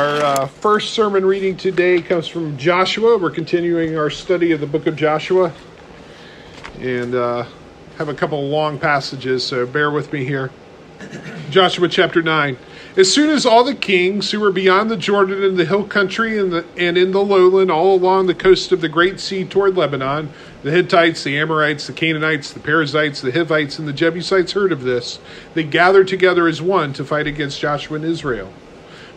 Our uh, first sermon reading today comes from Joshua. We're continuing our study of the book of Joshua and uh, have a couple long passages, so bear with me here. Joshua chapter 9. As soon as all the kings who were beyond the Jordan in the hill country and, the, and in the lowland, all along the coast of the great sea toward Lebanon, the Hittites, the Amorites, the Canaanites, the Perizzites, the Hivites, and the Jebusites heard of this, they gathered together as one to fight against Joshua and Israel.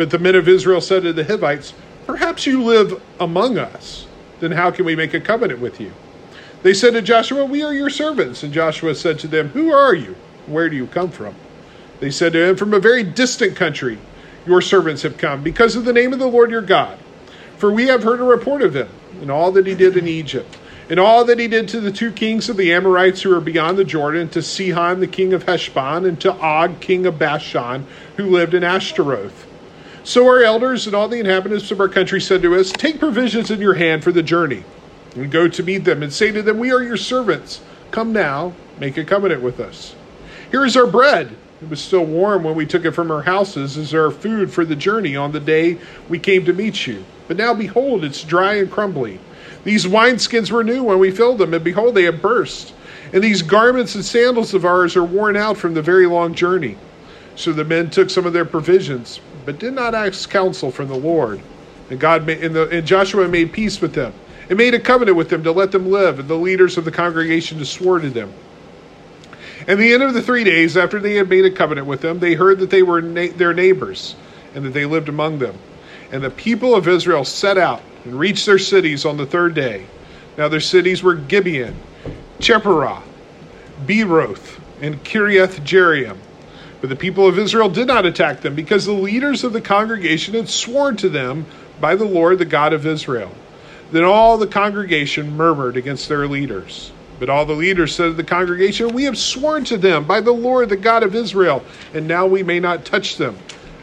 But the men of Israel said to the Hivites, Perhaps you live among us. Then how can we make a covenant with you? They said to Joshua, We are your servants. And Joshua said to them, Who are you? Where do you come from? They said to him, From a very distant country your servants have come, because of the name of the Lord your God. For we have heard a report of him, and all that he did in Egypt, and all that he did to the two kings of the Amorites who are beyond the Jordan, to Sihon the king of Heshbon, and to Og king of Bashan, who lived in Ashtaroth. So our elders and all the inhabitants of our country said to us, Take provisions in your hand for the journey, and go to meet them, and say to them, We are your servants. Come now, make a covenant with us. Here is our bread. It was still warm when we took it from our houses as our food for the journey on the day we came to meet you. But now behold, it's dry and crumbly. These wineskins were new when we filled them, and behold, they have burst. And these garments and sandals of ours are worn out from the very long journey. So the men took some of their provisions but did not ask counsel from the Lord. And God made, and, the, and Joshua made peace with them and made a covenant with them to let them live, and the leaders of the congregation swore to them. And the end of the three days after they had made a covenant with them, they heard that they were na- their neighbors and that they lived among them. And the people of Israel set out and reached their cities on the third day. Now their cities were Gibeon, Chephirah, Beeroth, and Kiriath Jearim. But the people of Israel did not attack them because the leaders of the congregation had sworn to them by the Lord, the God of Israel. Then all the congregation murmured against their leaders. But all the leaders said to the congregation, We have sworn to them by the Lord, the God of Israel, and now we may not touch them.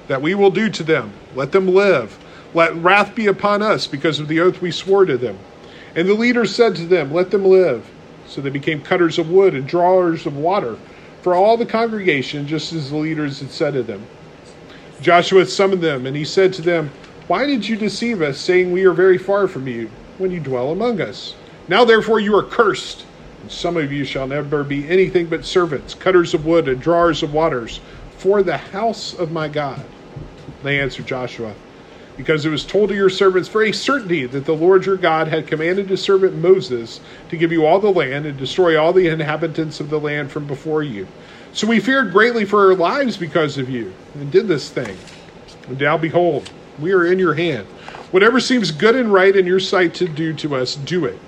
That we will do to them. Let them live. Let wrath be upon us because of the oath we swore to them. And the leaders said to them, Let them live. So they became cutters of wood and drawers of water for all the congregation, just as the leaders had said to them. Joshua summoned them, and he said to them, Why did you deceive us, saying, We are very far from you, when you dwell among us? Now therefore you are cursed, and some of you shall never be anything but servants, cutters of wood, and drawers of waters, for the house of my God. They answered Joshua, because it was told to your servants for a certainty that the Lord your God had commanded his servant Moses to give you all the land and destroy all the inhabitants of the land from before you. So we feared greatly for our lives because of you, and did this thing. And now behold, we are in your hand. Whatever seems good and right in your sight to do to us, do it.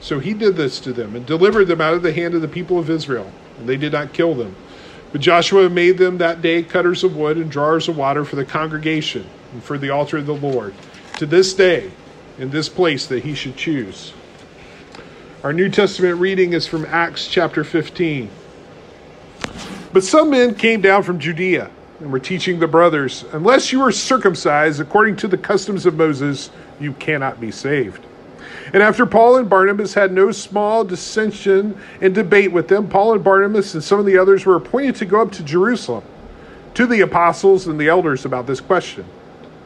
So he did this to them, and delivered them out of the hand of the people of Israel, and they did not kill them. But Joshua made them that day cutters of wood and drawers of water for the congregation and for the altar of the Lord, to this day, in this place that he should choose. Our New Testament reading is from Acts chapter 15. But some men came down from Judea and were teaching the brothers, Unless you are circumcised according to the customs of Moses, you cannot be saved. And after Paul and Barnabas had no small dissension and debate with them, Paul and Barnabas and some of the others were appointed to go up to Jerusalem to the apostles and the elders about this question.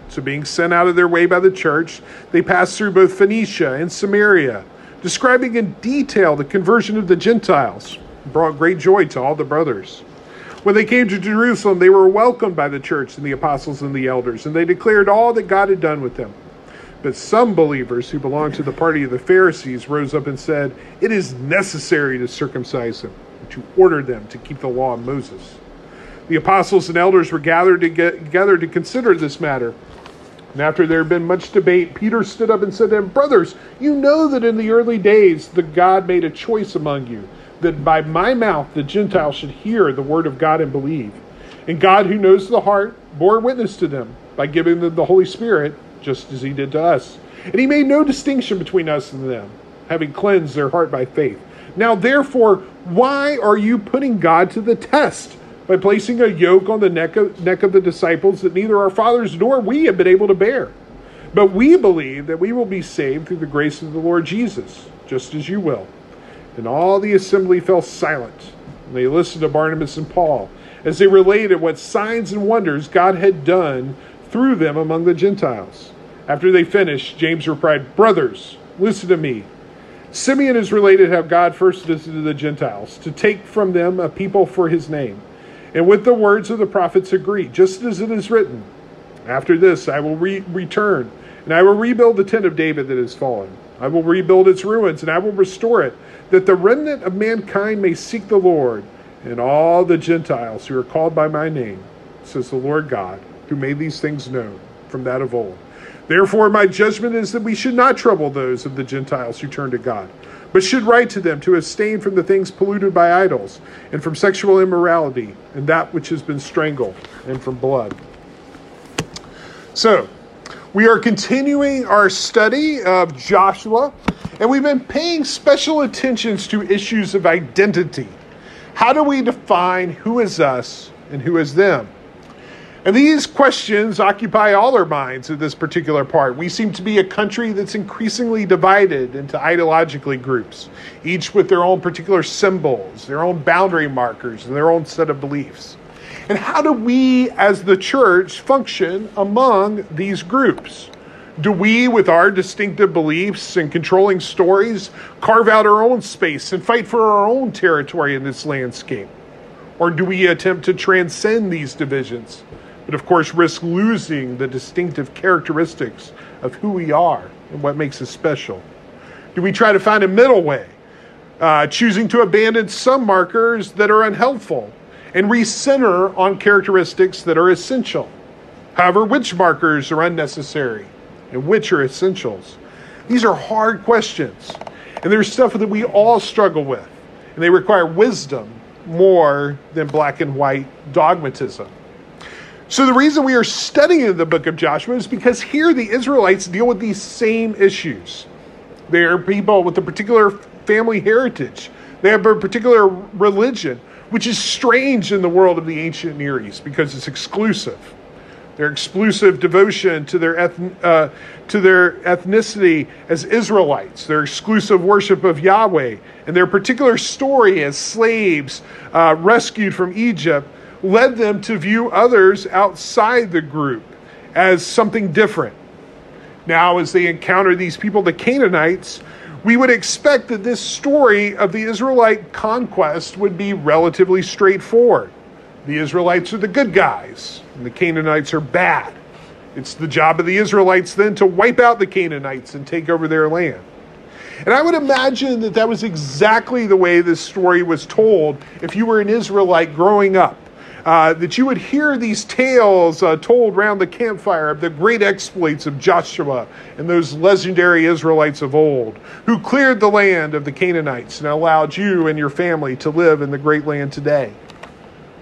So, being sent out of their way by the church, they passed through both Phoenicia and Samaria, describing in detail the conversion of the Gentiles, brought great joy to all the brothers. When they came to Jerusalem, they were welcomed by the church and the apostles and the elders, and they declared all that God had done with them. But some believers who belonged to the party of the Pharisees rose up and said, It is necessary to circumcise them, to order them to keep the law of Moses. The apostles and elders were gathered together to consider this matter. And after there had been much debate, Peter stood up and said to them, Brothers, you know that in the early days the God made a choice among you, that by my mouth the Gentiles should hear the word of God and believe. And God, who knows the heart, bore witness to them by giving them the Holy Spirit just as he did to us. And he made no distinction between us and them, having cleansed their heart by faith. Now, therefore, why are you putting God to the test by placing a yoke on the neck of, neck of the disciples that neither our fathers nor we have been able to bear? But we believe that we will be saved through the grace of the Lord Jesus, just as you will. And all the assembly fell silent. And they listened to Barnabas and Paul as they related what signs and wonders God had done through them among the Gentiles. After they finished, James replied, Brothers, listen to me. Simeon is related how God first visited the Gentiles to take from them a people for his name. And with the words of the prophets agree, just as it is written, After this I will re- return, and I will rebuild the tent of David that has fallen. I will rebuild its ruins, and I will restore it, that the remnant of mankind may seek the Lord, and all the Gentiles who are called by my name, says the Lord God, who made these things known from that of old. Therefore, my judgment is that we should not trouble those of the Gentiles who turn to God, but should write to them to abstain from the things polluted by idols, and from sexual immorality, and that which has been strangled, and from blood. So, we are continuing our study of Joshua, and we've been paying special attentions to issues of identity. How do we define who is us and who is them? And these questions occupy all our minds at this particular part. We seem to be a country that's increasingly divided into ideologically groups, each with their own particular symbols, their own boundary markers, and their own set of beliefs. And how do we as the church function among these groups? Do we, with our distinctive beliefs and controlling stories, carve out our own space and fight for our own territory in this landscape? Or do we attempt to transcend these divisions but of course risk losing the distinctive characteristics of who we are and what makes us special? Do we try to find a middle way, uh, choosing to abandon some markers that are unhelpful and recenter on characteristics that are essential? However, which markers are unnecessary and which are essentials? These are hard questions, and there's stuff that we all struggle with, and they require wisdom more than black and white dogmatism. So, the reason we are studying the book of Joshua is because here the Israelites deal with these same issues. They are people with a particular family heritage, they have a particular religion, which is strange in the world of the ancient Near East because it's exclusive. Their exclusive devotion to their, ethn- uh, to their ethnicity as Israelites, their exclusive worship of Yahweh, and their particular story as slaves uh, rescued from Egypt led them to view others outside the group as something different. Now, as they encounter these people, the Canaanites, we would expect that this story of the Israelite conquest would be relatively straightforward. The Israelites are the good guys, and the Canaanites are bad. It's the job of the Israelites then to wipe out the Canaanites and take over their land. And I would imagine that that was exactly the way this story was told if you were an Israelite growing up uh, that you would hear these tales uh, told round the campfire of the great exploits of Joshua and those legendary Israelites of old, who cleared the land of the Canaanites and allowed you and your family to live in the great land today.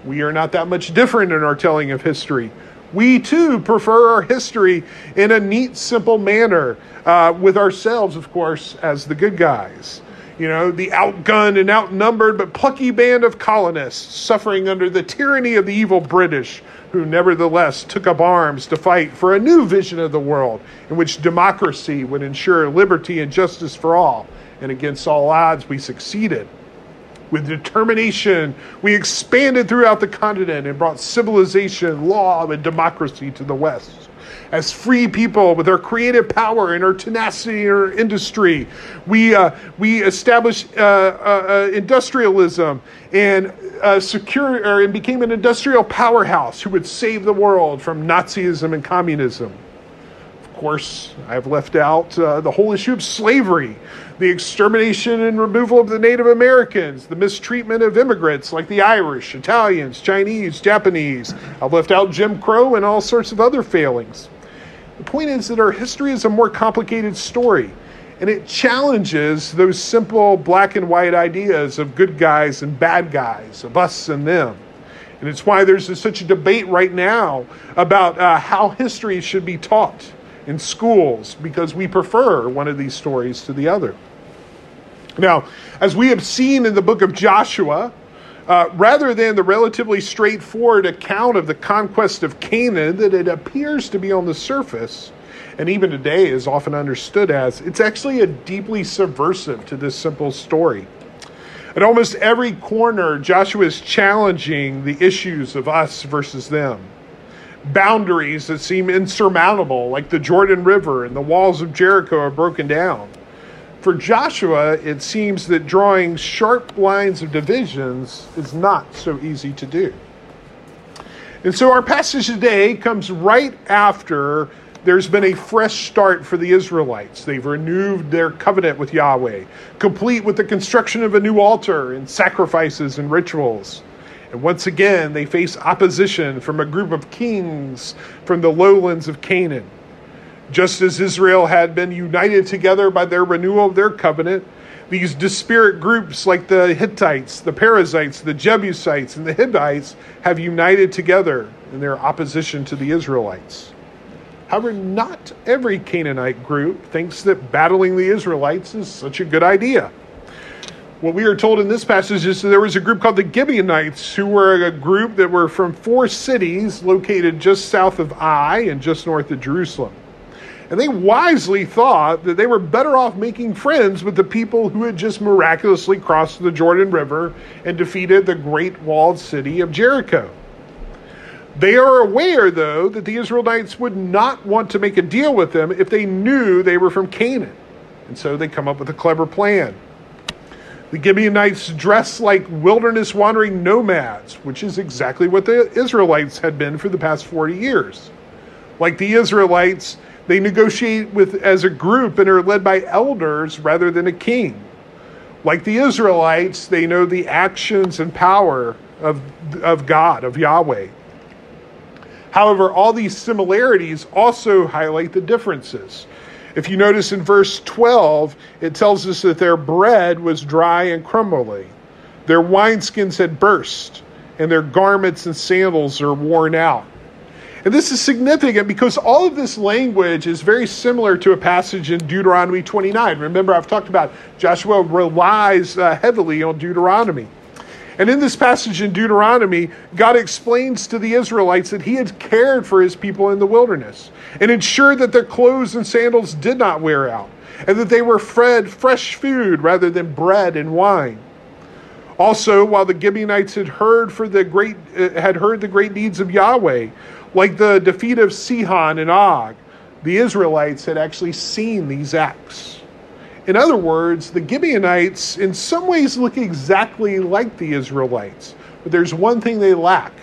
We are not that much different in our telling of history. We too prefer our history in a neat, simple manner, uh, with ourselves, of course, as the good guys you know, the outgunned and outnumbered but plucky band of colonists suffering under the tyranny of the evil British, who nevertheless took up arms to fight for a new vision of the world in which democracy would ensure liberty and justice for all. And against all odds, we succeeded. With determination, we expanded throughout the continent and brought civilization, law, and democracy to the West as free people with our creative power and our tenacity in our industry. We, uh, we established uh, uh, uh industrialism and uh, secure, and became an industrial powerhouse who would save the world from Nazism and communism. Course, I've left out uh, the whole issue of slavery, the extermination and removal of the Native Americans, the mistreatment of immigrants like the Irish, Italians, Chinese, Japanese. I've left out Jim Crow and all sorts of other failings. The point is that our history is a more complicated story, and it challenges those simple black and white ideas of good guys and bad guys, of us and them. And it's why there's such a debate right now about uh, how history should be taught, in schools because we prefer one of these stories to the other. Now, as we have seen in the book of Joshua, uh, rather than the relatively straightforward account of the conquest of Canaan that it appears to be on the surface, and even today is often understood as, it's actually a deeply subversive to this simple story. At almost every corner, Joshua is challenging the issues of us versus them. Boundaries that seem insurmountable, like the Jordan River and the walls of Jericho, are broken down for Joshua, it seems that drawing sharp lines of divisions is not so easy to do. And so our passage today comes right after there's been a fresh start for the Israelites. They've renewed their covenant with Yahweh, complete with the construction of a new altar and sacrifices and rituals. And once again, they face opposition from a group of kings from the lowlands of Canaan. Just as Israel had been united together by their renewal of their covenant, these disparate groups like the Hittites, the Perizzites, the Jebusites, and the Hivites have united together in their opposition to the Israelites. However, not every Canaanite group thinks that battling the Israelites is such a good idea. What we are told in this passage is that there was a group called the Gibeonites, who were a group that were from four cities located just south of Ai and just north of Jerusalem. And they wisely thought that they were better off making friends with the people who had just miraculously crossed the Jordan River and defeated the great walled city of Jericho. They are aware, though, that the Israelites would not want to make a deal with them if they knew they were from Canaan. And so they come up with a clever plan. The Gibeonites dress like wilderness wandering nomads, which is exactly what the Israelites had been for the past 40 years. Like the Israelites, they negotiate with as a group and are led by elders rather than a king. Like the Israelites, they know the actions and power of, of God, of Yahweh. However, all these similarities also highlight the differences. If you notice in verse 12, it tells us that their bread was dry and crumbly, their wineskins had burst, and their garments and sandals are worn out. And this is significant because all of this language is very similar to a passage in Deuteronomy 29. Remember, I've talked about Joshua relies uh, heavily on Deuteronomy. And in this passage in Deuteronomy, God explains to the Israelites that He had cared for His people in the wilderness and ensured that their clothes and sandals did not wear out, and that they were fed fresh food rather than bread and wine. Also, while the Gibeonites had heard for the great uh, had heard the great deeds of Yahweh, like the defeat of Sihon and Og, the Israelites had actually seen these acts. In other words, the Gibeonites in some ways look exactly like the Israelites, but there's one thing they lack.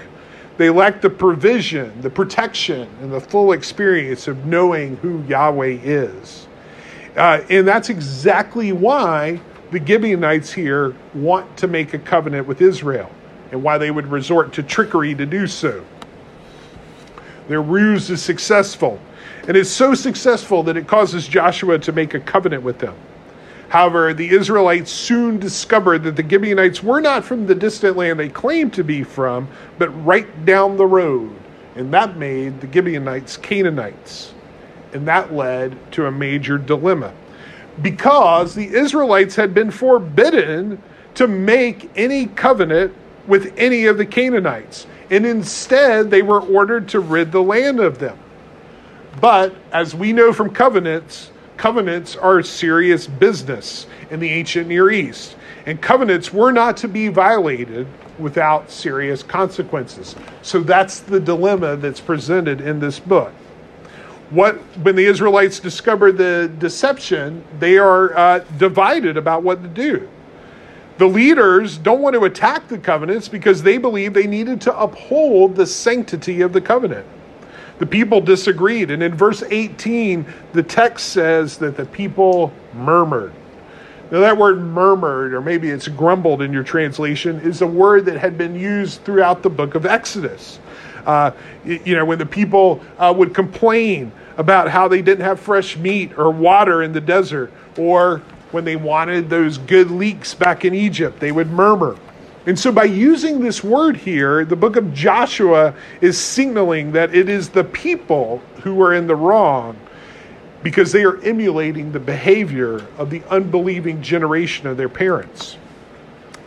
They lack the provision, the protection, and the full experience of knowing who Yahweh is. Uh, and that's exactly why the Gibeonites here want to make a covenant with Israel and why they would resort to trickery to do so. Their ruse is successful, and it's so successful that it causes Joshua to make a covenant with them. However, the Israelites soon discovered that the Gibeonites were not from the distant land they claimed to be from, but right down the road. And that made the Gibeonites Canaanites. And that led to a major dilemma. Because the Israelites had been forbidden to make any covenant with any of the Canaanites and instead they were ordered to rid the land of them. But as we know from covenants, covenants are serious business in the ancient Near East, and covenants were not to be violated without serious consequences. So that's the dilemma that's presented in this book. What when the Israelites discover the deception, they are uh, divided about what to do. The leaders don't want to attack the covenants because they believe they needed to uphold the sanctity of the covenant. The people disagreed. And in verse 18, the text says that the people murmured. Now, that word murmured, or maybe it's grumbled in your translation, is a word that had been used throughout the book of Exodus. Uh, you know, when the people uh, would complain about how they didn't have fresh meat or water in the desert, or when they wanted those good leeks back in Egypt, they would murmur. And so, by using this word here, the book of Joshua is signaling that it is the people who are in the wrong. because they are emulating the behavior of the unbelieving generation of their parents.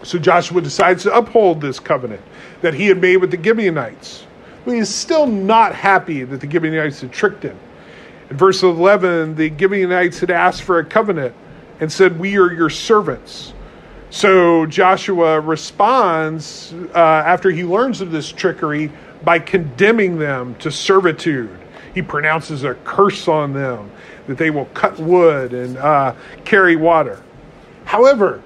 So Joshua decides to uphold this covenant that he had made with the Gibeonites. But he is still not happy that the Gibeonites had tricked him. In verse 11, the Gibeonites had asked for a covenant and said, We are your servants. So Joshua responds uh, after he learns of this trickery by condemning them to servitude. He pronounces a curse on them that they will cut wood and uh, carry water. However,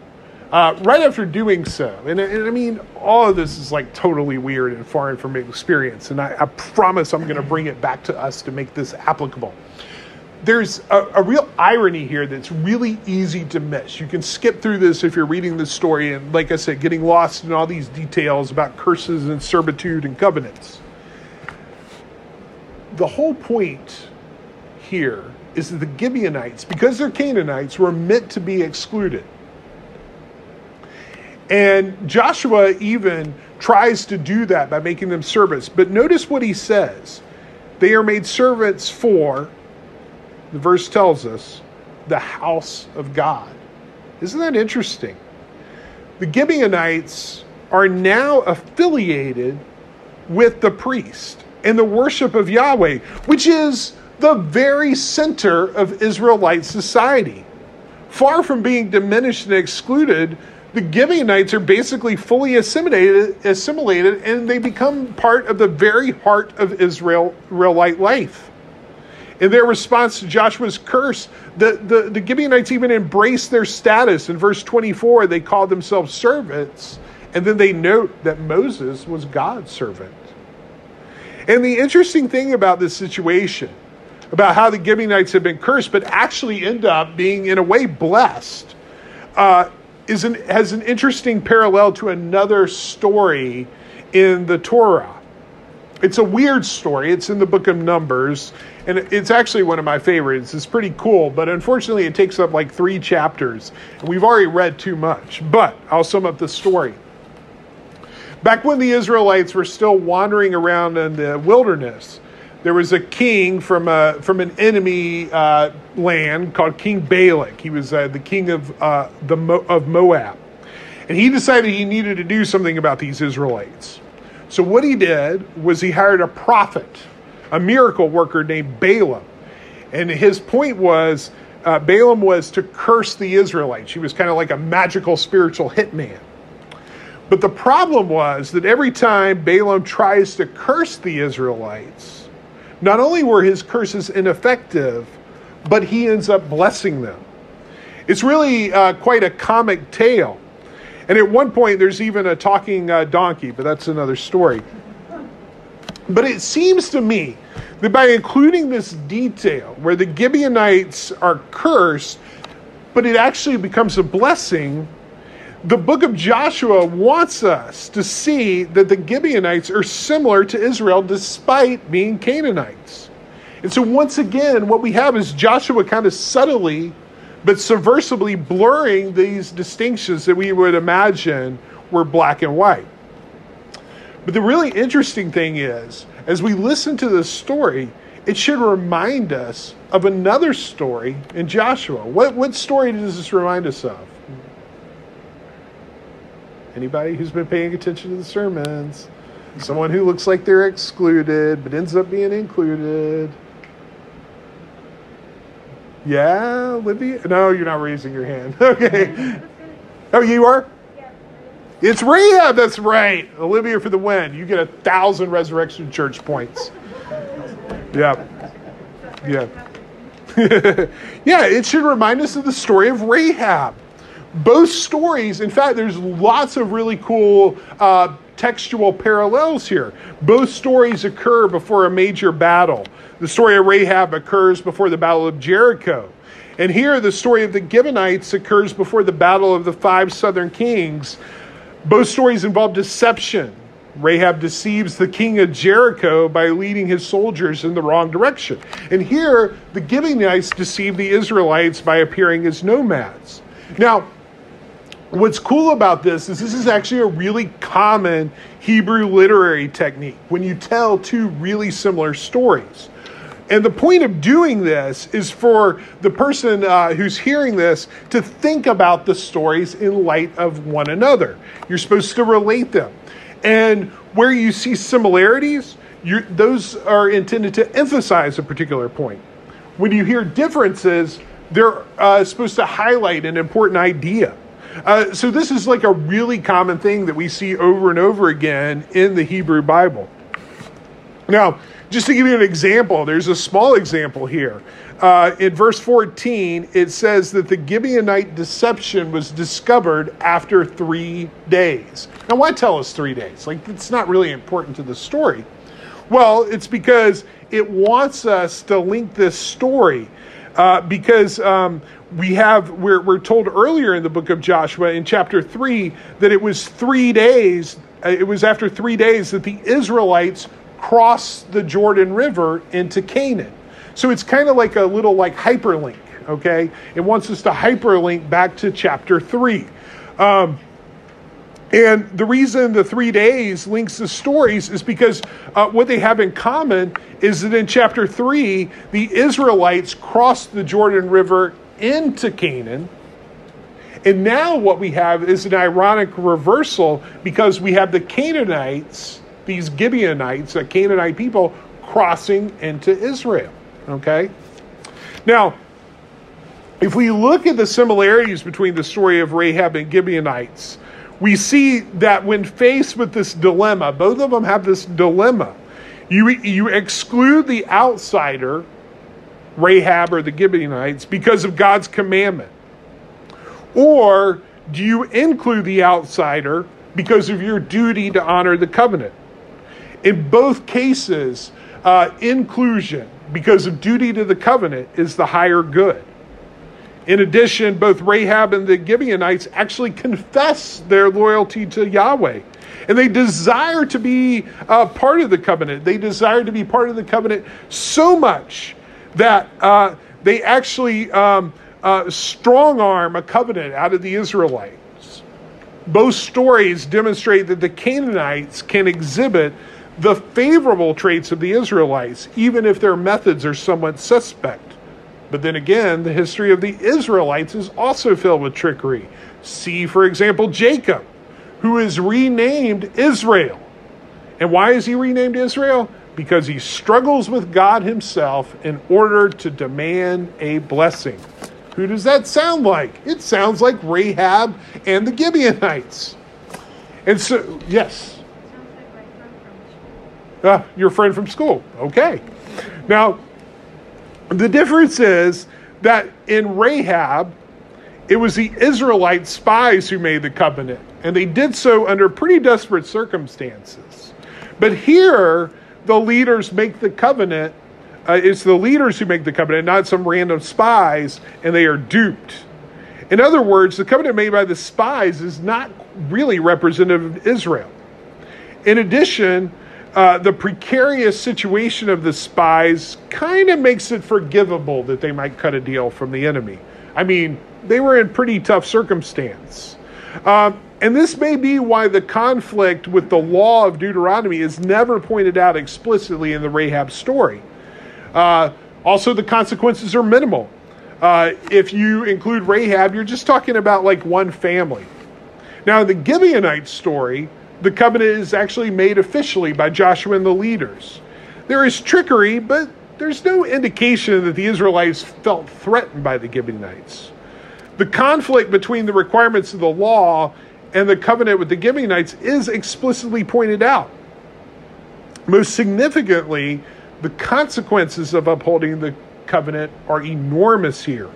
uh, right after doing so, and, and, I mean, all of this is like totally weird and foreign from experience, and I, I promise I'm going to bring it back to us to make this applicable. There's a, a, real irony here that's really easy to miss. You can skip through this if you're reading this story, and like I said, getting lost in all these details about curses and servitude and covenants. The whole point here is that the Gibeonites, because they're Canaanites, were meant to be excluded. And Joshua even tries to do that by making them servants. But notice what he says they are made servants for, the verse tells us, the house of God. Isn't that interesting? The Gibeonites are now affiliated with the priest and the worship of Yahweh, which is the very center of Israelite society. Far from being diminished and excluded, the Gibeonites are basically fully assimilated, assimilated, and they become part of the very heart of Israel, Israelite life. In their response to Joshua's curse, the, the, the Gibeonites even embraced their status. In verse 24, they called themselves servants, and then they note that Moses was God's servant. And the interesting thing about this situation about how the Gibeonites have been cursed, but actually end up being, in a way, blessed, uh, is an, has an interesting parallel to another story in the Torah. It's a weird story. It's in the book of Numbers, and it's actually one of my favorites. It's pretty cool, but unfortunately, it takes up like three chapters, and we've already read too much. But I'll sum up the story. Back when the Israelites were still wandering around in the wilderness, there was a king from a, from an enemy uh, land called King Balak. He was uh, the king of uh, the Mo- of Moab, and he decided he needed to do something about these Israelites. So what he did was he hired a prophet, a miracle worker named Balaam, and his point was uh, Balaam was to curse the Israelites. He was kind of like a magical spiritual hitman. But the problem was that every time Balaam tries to curse the Israelites, not only were his curses ineffective, but he ends up blessing them. It's really uh, quite a comic tale. And at one point, there's even a talking uh, donkey, but that's another story. But it seems to me that by including this detail where the Gibeonites are cursed, but it actually becomes a blessing, the book of Joshua wants us to see that the Gibeonites are similar to Israel despite being Canaanites. And so, once again, what we have is Joshua kind of subtly but subversively blurring these distinctions that we would imagine were black and white. But the really interesting thing is, as we listen to this story, it should remind us of another story in Joshua. What, what story does this remind us of? Anybody who's been paying attention to the sermons, someone who looks like they're excluded but ends up being included. Yeah, Olivia? No, you're not raising your hand. Okay. Oh, you are? It's Rahab, that's right. Olivia for the win. You get a thousand resurrection church points. Yeah. Yeah. yeah, it should remind us of the story of Rahab both stories, in fact, there's lots of really cool uh, textual parallels here. Both stories occur before a major battle. The story of Rahab occurs before the Battle of Jericho. And here, the story of the Gibeonites occurs before the Battle of the Five Southern Kings. Both stories involve deception. Rahab deceives the king of Jericho by leading his soldiers in the wrong direction. And here, the Gibeonites deceive the Israelites by appearing as nomads. Now, What's cool about this is this is actually a really common Hebrew literary technique when you tell two really similar stories. And the point of doing this is for the person uh, who's hearing this to think about the stories in light of one another. You're supposed to relate them. And where you see similarities, those are intended to emphasize a particular point. When you hear differences, they're uh, supposed to highlight an important idea. Uh, so, this is like a really common thing that we see over and over again in the Hebrew Bible. Now, just to give you an example, there's a small example here. Uh, in verse 14, it says that the Gibeonite deception was discovered after three days. Now, why tell us three days? Like, it's not really important to the story. Well, it's because it wants us to link this story. Uh, because um, we have, we're, we're told earlier in the book of Joshua in chapter 3 that it was three days, uh, it was after three days that the Israelites cross the Jordan River into Canaan. So it's kind of like a little like hyperlink, okay? It wants us to hyperlink back to chapter 3. Um, and the reason the three days links the stories is because uh, what they have in common is that in chapter 3, the Israelites crossed the Jordan River into Canaan. And now what we have is an ironic reversal because we have the Canaanites these Gibeonites, the Canaanite people, crossing into Israel. Okay? Now, if we look at the similarities between the story of Rahab and Gibeonites, we see that when faced with this dilemma, both of them have this dilemma. You, you exclude the outsider, Rahab or the Gibeonites, because of God's commandment. Or do you include the outsider because of your duty to honor the covenant? In both cases, uh, inclusion, because of duty to the covenant, is the higher good. In addition, both Rahab and the Gibeonites actually confess their loyalty to Yahweh. And they desire to be uh, part of the covenant. They desire to be part of the covenant so much that uh, they actually um, uh, strong arm a covenant out of the Israelites. Both stories demonstrate that the Canaanites can exhibit the favorable traits of the Israelites, even if their methods are somewhat suspect. But then again, the history of the Israelites is also filled with trickery. See, for example, Jacob, who is renamed Israel. And why is he renamed Israel? Because he struggles with God himself in order to demand a blessing. Who does that sound like? It sounds like Rahab and the Gibeonites. And so, yes. Uh, your friend from school. Okay. Now, the difference is that in Rahab, it was the Israelite spies who made the covenant, and they did so under pretty desperate circumstances. But here, the leaders make the covenant. Uh, it's the leaders who make the covenant, not some random spies, and they are duped. In other words, the covenant made by the spies is not really representative of Israel. In addition, uh, the precarious situation of the spies kind of makes it forgivable that they might cut a deal from the enemy. I mean, they were in pretty tough circumstance. Um, and this may be why the conflict with the law of Deuteronomy is never pointed out explicitly in the Rahab story. Uh, also, the consequences are minimal. Uh, if you include Rahab, you're just talking about like one family. Now, the Gibeonite story, the covenant is actually made officially by Joshua and the leaders. There is trickery, but there's no indication that the Israelites felt threatened by the Gibeonites. The conflict between the requirements of the law and the covenant with the Gibeonites is explicitly pointed out. Most significantly, the consequences of upholding the covenant are enormous here.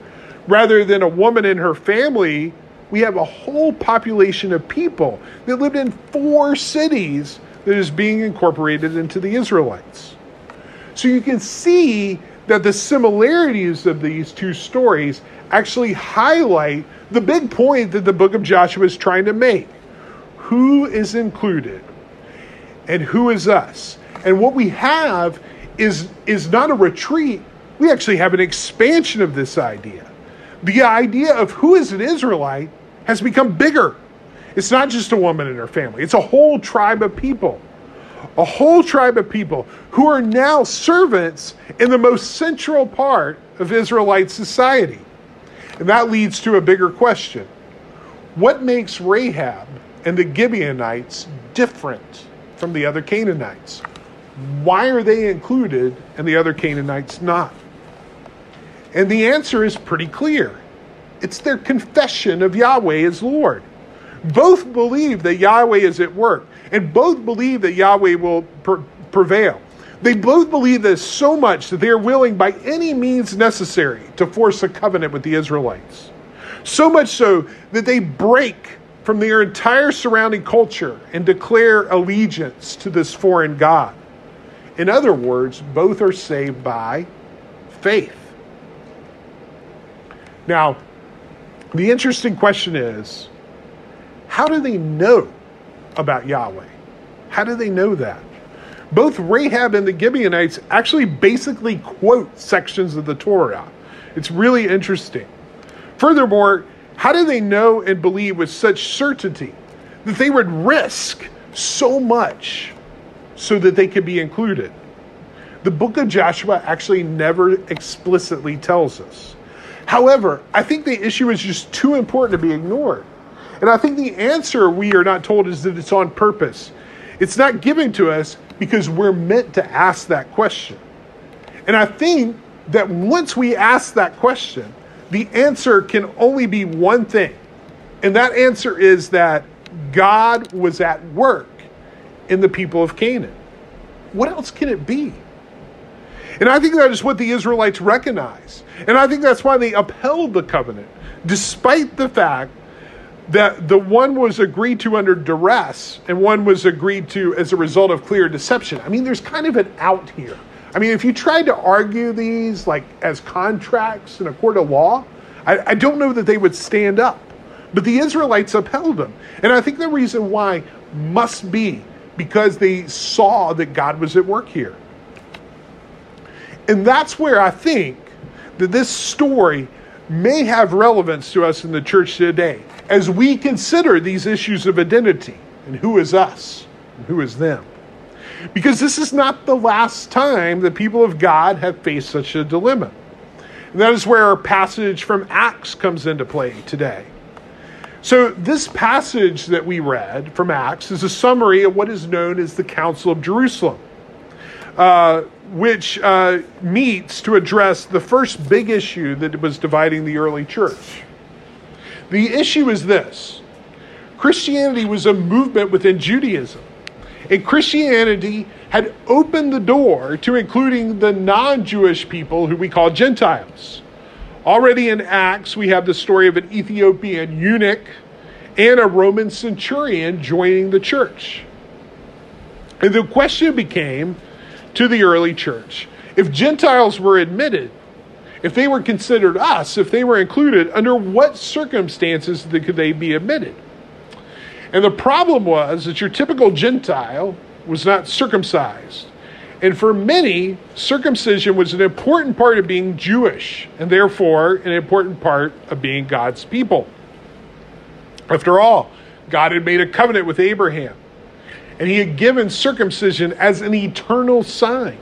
Rather than a woman and her family we have a whole population of people that lived in four cities that is being incorporated into the Israelites. So you can see that the similarities of these two stories actually highlight the big point that the book of Joshua is trying to make. Who is included and who is us? And what we have is, is not a retreat, we actually have an expansion of this idea. The idea of who is an Israelite has become bigger. It's not just a woman and her family, it's a whole tribe of people. a whole tribe of people who are now servants in the most central part of Israelite society. And that leads to a bigger question What makes Rahab and the Gibeonites different from the other Canaanites? Why are they included and the other Canaanites not? And the answer is pretty clear it's their confession of Yahweh as Lord. Both believe that Yahweh is at work, and both believe that Yahweh will prevail. They both believe this so much that they are willing by any means necessary to force a covenant with the Israelites. So much so that they break from their entire surrounding culture and declare allegiance to this foreign God. In other words, both are saved by faith. Now, the interesting question is how do they know about Yahweh? How do they know that? Both Rahab and the Gibeonites actually basically quote sections of the Torah. It's really interesting. Furthermore, how do they know and believe with such certainty that they would risk so much so that they could be included? The book of Joshua actually never explicitly tells us. However, I think the issue is just too important to be ignored. And I think the answer we are not told is that it's on purpose. It's not given to us because we're meant to ask that question. And I think that once we ask that question, the answer can only be one thing. And that answer is that God was at work in the people of Canaan. What else can it be? And I think that is what the Israelites recognize. And I think that's why they upheld the covenant, despite the fact that the one was agreed to under duress and one was agreed to as a result of clear deception. I mean, there's kind of an out here. I mean, if you tried to argue these like as contracts in a court of law, I, I don't know that they would stand up. But the Israelites upheld them. And I think the reason why must be because they saw that God was at work here. And that's where I think that this story may have relevance to us in the church today as we consider these issues of identity and who is us and who is them. Because this is not the last time the people of God have faced such a dilemma. And that is where our passage from Acts comes into play today. So, this passage that we read from Acts is a summary of what is known as the Council of Jerusalem. Uh, which uh, meets to address the first big issue that was dividing the early church. The issue is this Christianity was a movement within Judaism, and Christianity had opened the door to including the non Jewish people who we call Gentiles. Already in Acts, we have the story of an Ethiopian eunuch and a Roman centurion joining the church. And the question became to the early church. If Gentiles were admitted, if they were considered us, if they were included, under what circumstances could they be admitted? And the problem was that your typical Gentile was not circumcised. And for many, circumcision was an important part of being Jewish, and therefore an important part of being God's people. After all, God had made a covenant with Abraham and he had given circumcision as an eternal sign.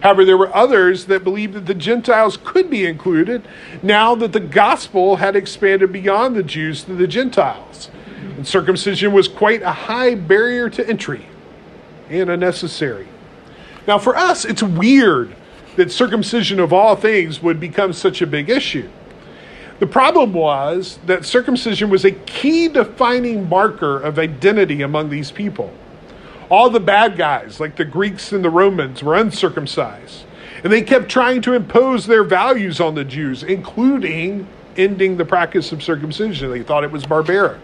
However, there were others that believed that the Gentiles could be included now that the gospel had expanded beyond the Jews to the Gentiles. And circumcision was quite a high barrier to entry and unnecessary. Now, for us, it's weird that circumcision of all things would become such a big issue. The problem was that circumcision was a key defining marker of identity among these people. All the bad guys, like the Greeks and the Romans, were uncircumcised. And they kept trying to impose their values on the Jews, including ending the practice of circumcision. They thought it was barbaric.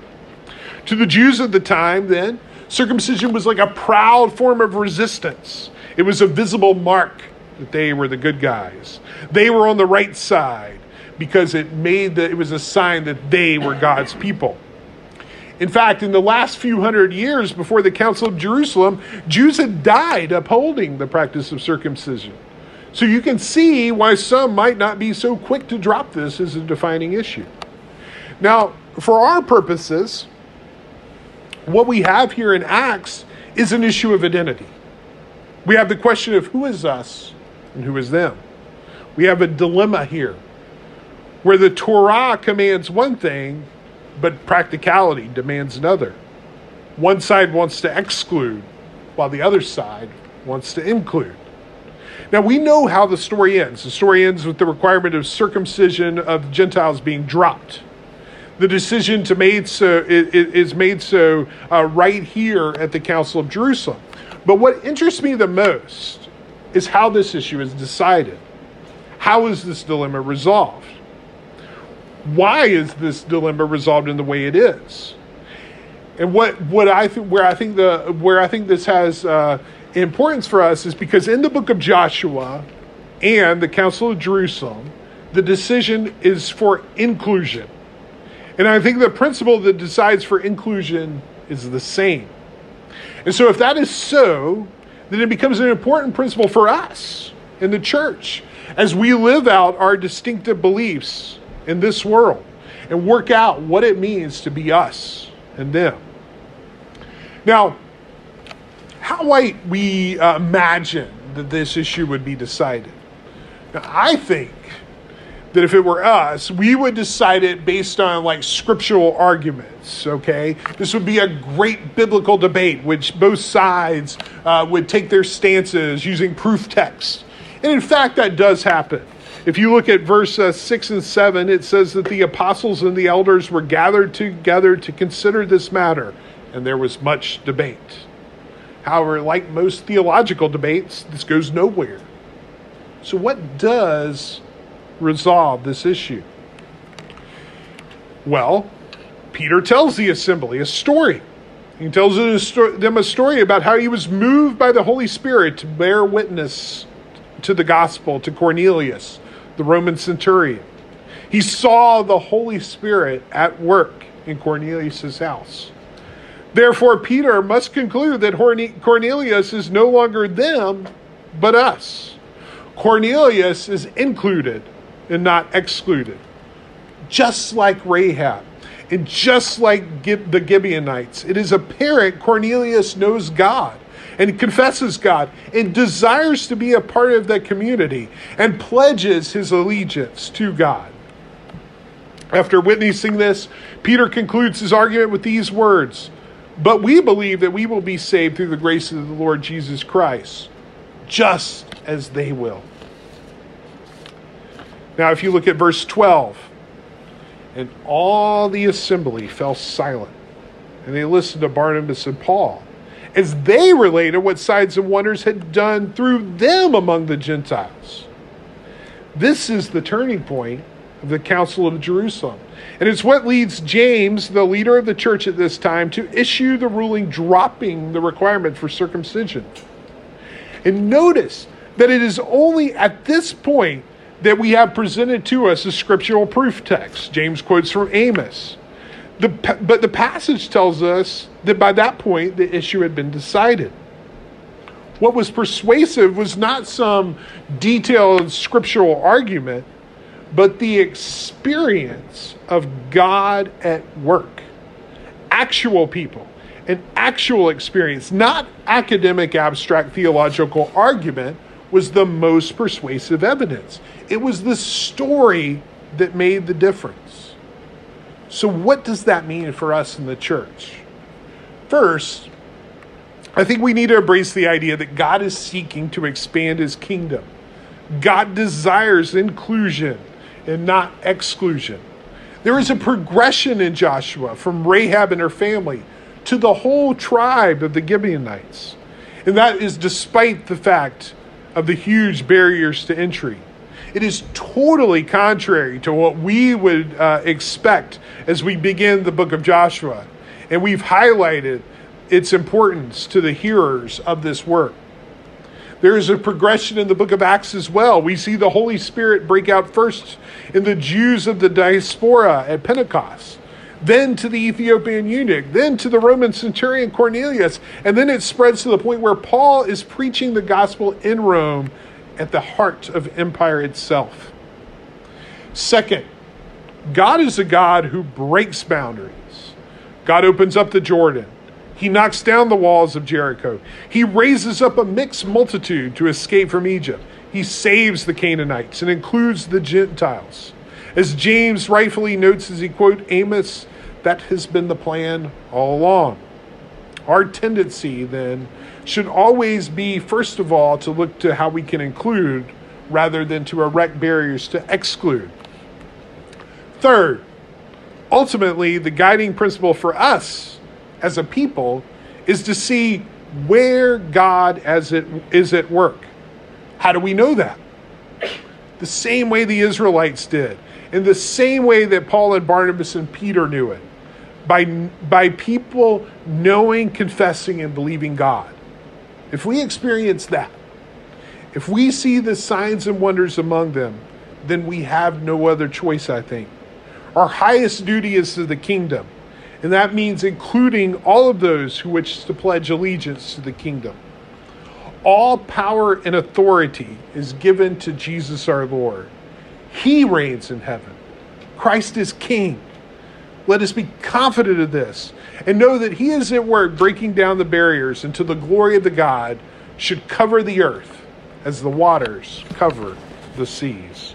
To the Jews of the time, then, circumcision was like a proud form of resistance. It was a visible mark that they were the good guys. They were on the right side because it made that it was a sign that they were God's people. In fact, in the last few hundred years before the Council of Jerusalem, Jews had died upholding the practice of circumcision. So you can see why some might not be so quick to drop this as a defining issue. Now, for our purposes, what we have here in Acts is an issue of identity. We have the question of who is us and who is them. We have a dilemma here where the Torah commands one thing, but practicality demands another. One side wants to exclude, while the other side wants to include. Now we know how the story ends. The story ends with the requirement of circumcision of Gentiles being dropped. The decision to made so is made so uh, right here at the Council of Jerusalem. But what interests me the most is how this issue is decided. How is this dilemma resolved? Why is this dilemma resolved in the way it is? And what what I th- where I think the where I think this has uh, importance for us is because in the book of Joshua and the Council of Jerusalem, the decision is for inclusion. And I think the principle that decides for inclusion is the same. And so, if that is so, then it becomes an important principle for us in the church as we live out our distinctive beliefs in this world and work out what it means to be us and them. Now, how might we uh, imagine that this issue would be decided? Now, I think that if it were us, we would decide it based on like scriptural arguments, okay? This would be a great biblical debate, which both sides uh, would take their stances using proof text. And in fact, that does happen. If you look at verse uh, 6 and 7, it says that the apostles and the elders were gathered together to consider this matter, and there was much debate. However, like most theological debates, this goes nowhere. So, what does resolve this issue? Well, Peter tells the assembly a story. He tells them a story about how he was moved by the Holy Spirit to bear witness to the gospel to Cornelius, the Roman centurion. He saw the Holy Spirit at work in Cornelius' house. Therefore, Peter must conclude that Cornelius is no longer them, but us. Cornelius is included and not excluded. Just like Rahab, and just like the Gibeonites, it is apparent Cornelius knows God and confesses God and desires to be a part of that community and pledges his allegiance to God. After witnessing this, Peter concludes his argument with these words but we believe that we will be saved through the grace of the Lord Jesus Christ, just as they will. Now, if you look at verse 12, and all the assembly fell silent, and they listened to Barnabas and Paul as they related what signs and wonders had done through them among the Gentiles. This is the turning point of the Council of Jerusalem. And it's what leads James, the leader of the church at this time, to issue the ruling dropping the requirement for circumcision. And notice that it is only at this point that we have presented to us a scriptural proof text. James quotes from Amos. The, but the passage tells us that by that point the issue had been decided. What was persuasive was not some detailed scriptural argument, but the experience of God at work. Actual people, an actual experience, not academic, abstract theological argument, was the most persuasive evidence. It was the story that made the difference. So, what does that mean for us in the church? First, I think we need to embrace the idea that God is seeking to expand his kingdom. God desires inclusion and not exclusion. There is a progression in Joshua from Rahab and her family to the whole tribe of the Gibeonites. And that is despite the fact of the huge barriers to entry. It is totally contrary to what we would uh, expect as we begin the book of Joshua. And we've highlighted its importance to the hearers of this work. There is a progression in the book of Acts as well. We see the Holy Spirit break out first in the Jews of the diaspora at Pentecost, then to the Ethiopian eunuch, then to the Roman centurion Cornelius, and then it spreads to the point where Paul is preaching the gospel in Rome at the heart of empire itself. Second, God is a God who breaks boundaries. God opens up the Jordan He knocks down the walls of Jericho. He raises up a mixed multitude to escape from Egypt. He saves the Canaanites and includes the Gentiles. As James rightfully notes as he quote Amos, that has been the plan all along. Our tendency then should always be, first of all, to look to how we can include rather than to erect barriers to exclude. Third, ultimately, the guiding principle for us as a people is to see where God as it is at work. How do we know that? The same way the Israelites did, in the same way that Paul and Barnabas and Peter knew it, by, by people knowing, confessing, and believing God. If we experience that, if we see the signs and wonders among them, then we have no other choice, I think. Our highest duty is to the kingdom, and that means including all of those who wish to pledge allegiance to the kingdom. All power and authority is given to Jesus our Lord. He reigns in heaven. Christ is king. Let us be confident of this and know that He is at work breaking down the barriers until the glory of the God should cover the earth as the waters cover the seas.